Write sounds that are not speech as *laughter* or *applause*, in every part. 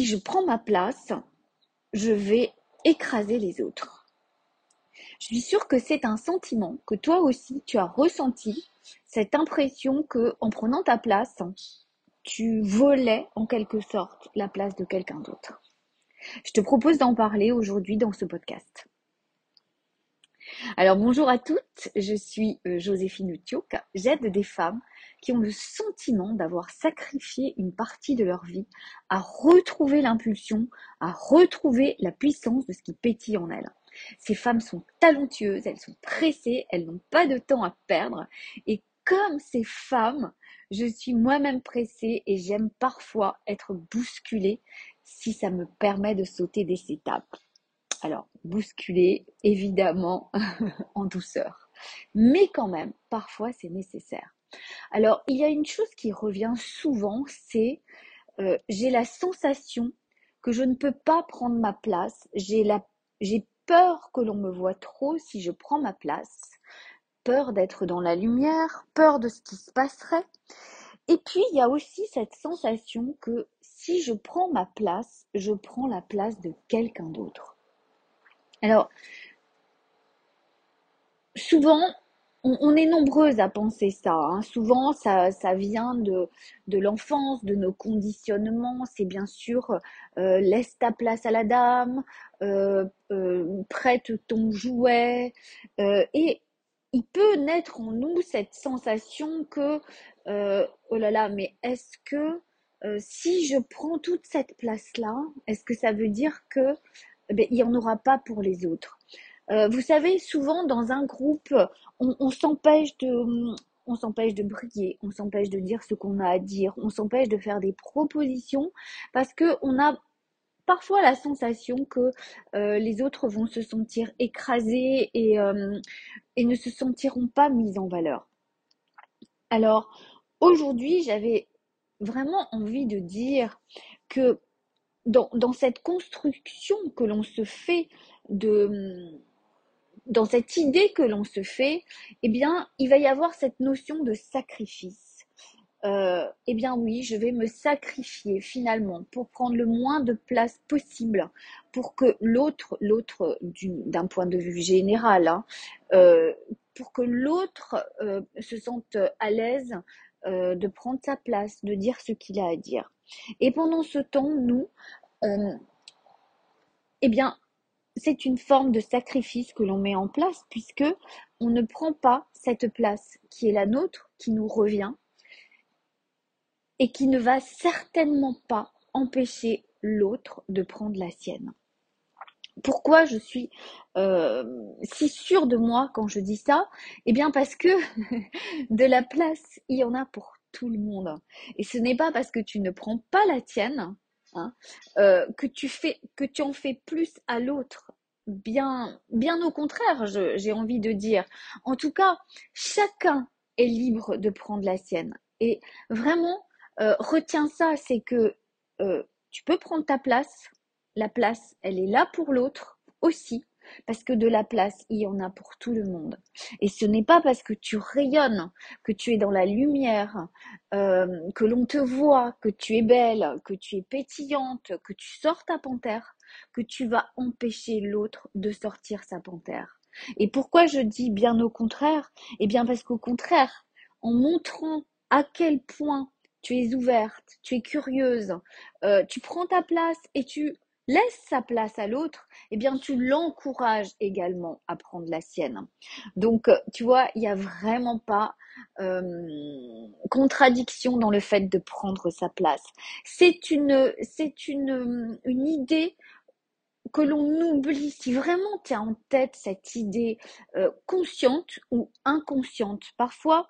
si je prends ma place, je vais écraser les autres. Je suis sûre que c'est un sentiment que toi aussi tu as ressenti, cette impression que en prenant ta place, tu volais en quelque sorte la place de quelqu'un d'autre. Je te propose d'en parler aujourd'hui dans ce podcast. Alors bonjour à toutes, je suis euh, Joséphine Utioc. J'aide des femmes qui ont le sentiment d'avoir sacrifié une partie de leur vie à retrouver l'impulsion, à retrouver la puissance de ce qui pétille en elles. Ces femmes sont talentueuses, elles sont pressées, elles n'ont pas de temps à perdre. Et comme ces femmes, je suis moi-même pressée et j'aime parfois être bousculée si ça me permet de sauter des étapes. Alors, bousculer, évidemment, *laughs* en douceur. Mais quand même, parfois, c'est nécessaire. Alors, il y a une chose qui revient souvent, c'est euh, j'ai la sensation que je ne peux pas prendre ma place. J'ai j'ai peur que l'on me voit trop si je prends ma place. Peur d'être dans la lumière, peur de ce qui se passerait. Et puis, il y a aussi cette sensation que si je prends ma place, je prends la place de quelqu'un d'autre. Alors, souvent, on, est nombreuses à penser ça. Hein. Souvent, ça, vient de, de l'enfance, de nos conditionnements. C'est bien sûr euh, laisse ta place à la dame, euh, euh, prête ton jouet. et il peut naître en nous cette sensation que, oh là là, mais est-ce que si je prends toute cette place-là, est-ce que ça veut dire que eh ben, il n'y en aura pas pour les autres. Euh, vous savez, souvent dans un groupe, on, s'empêche de, on s'empêche de briller, on s'empêche de dire ce qu'on a à dire, on s'empêche de faire des propositions parce que on a parfois la sensation que euh, les autres vont se sentir écrasés et, euh, et ne se sentiront pas mis en valeur. Alors aujourd'hui, j'avais vraiment envie de dire que dans, cette construction que l'on se fait de dans cette idée que l'on se fait, eh bien, il va y avoir cette notion de sacrifice. Euh, eh bien oui, je vais me sacrifier finalement pour prendre le moins de place possible pour que l'autre, l'autre d'un point de vue général, hein, euh, pour que l'autre euh, se sente à l'aise de prendre sa place, de dire ce qu'il a à dire. Et pendant ce temps, nous, euh, eh bien, c'est une forme de sacrifice que l'on met en place puisque on ne prend pas cette place qui est la nôtre, qui nous revient et qui ne va certainement pas empêcher l'autre de prendre la sienne. Pourquoi je suis euh, si sûre de moi quand je dis ça Eh bien parce que *laughs* de la place, il y en a pour tout le monde. Et ce n'est pas parce que tu ne prends pas la tienne Hein, euh, que tu en fais plus à l'autre. Bien, bien au contraire, j'ai envie de dire. En tout cas, chacun est libre de prendre la sienne. Et vraiment, euh, retiens ça, c'est que tu peux prendre ta place. La place, elle est là pour l'autre aussi parce que de la place, il y en a pour tout le monde. Et ce n'est pas parce que tu rayonnes, que tu es dans la lumière, euh, que l'on te voit, que tu es belle, que tu es pétillante, que tu sors ta panthère, que tu vas empêcher l'autre de sortir sa panthère. Et pourquoi je dis bien au contraire? Eh bien parce qu'au contraire, en montrant à quel point tu es ouverte, tu es curieuse, euh, tu prends ta place et tu laisse sa place à l'autre, eh bien tu l'encourages également à prendre la sienne. Donc euh, tu vois, il n'y a vraiment pas euh, contradiction dans le fait de prendre sa place. C'est une, c'est idée que l'on oublie, si vraiment tu as en tête cette idée euh, consciente ou inconsciente, parfois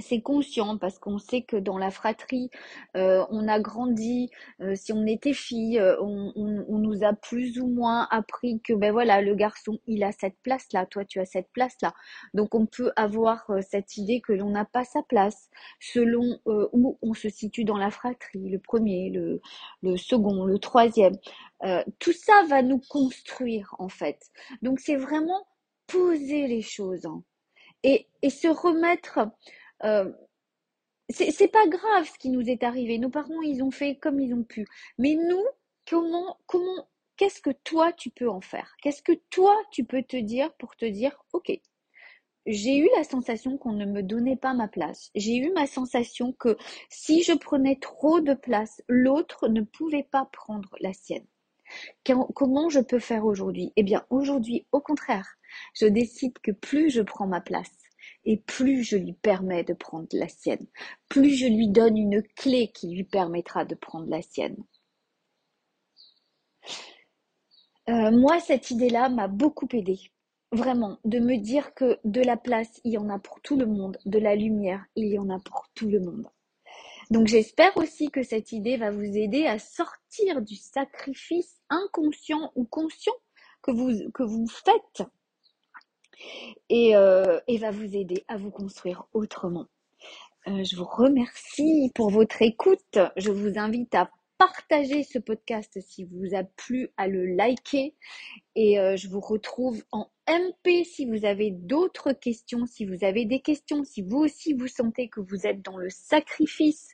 c'est conscient parce qu'on sait que dans la fratrie, euh, on a grandi. Euh, si on était fille, euh, on, nous a plus ou moins appris que ben voilà, le garçon, il a cette place-là, toi tu as cette place-là. Donc on peut avoir cette idée que l'on n'a pas sa place selon où on se situe dans la fratrie, le premier, le, le second, le troisième. tout ça va nous construire en fait. Donc c'est vraiment poser les choses hein, et, et se remettre euh, c'est pas grave ce qui nous est arrivé. Nos parents, ils ont fait comme ils ont pu. Mais nous, comment, comment, qu'est-ce que toi tu peux en faire? Qu'est-ce que toi tu peux te dire pour te dire, ok, j'ai eu la sensation qu'on ne me donnait pas ma place. J'ai eu ma sensation que si je prenais trop de place, l'autre ne pouvait pas prendre la sienne. Comment je peux faire aujourd'hui? Eh bien, aujourd'hui, au contraire, je décide que plus je prends ma place et plus je lui permets de prendre la sienne, plus je lui donne une clé qui lui permettra de prendre la sienne. Euh, moi, cette idée-là m'a beaucoup aidée. Vraiment, de me dire que de la place, il y en a pour tout le monde, de la lumière, il y en a pour tout le monde. Donc j'espère aussi que cette idée va vous aider à sortir du sacrifice inconscient ou conscient que vous, que vous faites et, euh, et va vous aider à vous construire autrement. Euh, je vous remercie pour votre écoute. Je vous invite à partager ce podcast si vous a plu, à le liker. Et euh, je vous retrouve en MP si vous avez d'autres questions, si vous avez des questions, si vous aussi vous sentez que vous êtes dans le sacrifice.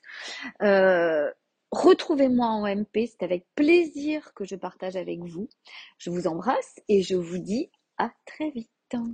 Retrouvez-moi en MP, c'est avec plaisir que je partage avec vous. Je vous embrasse et je vous dis à très vite dont